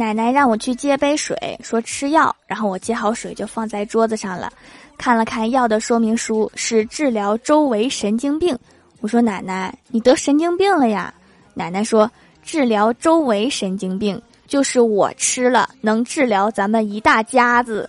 奶奶让我去接杯水，说吃药，然后我接好水就放在桌子上了，看了看药的说明书，是治疗周围神经病。我说奶奶，你得神经病了呀？奶奶说，治疗周围神经病就是我吃了能治疗咱们一大家子。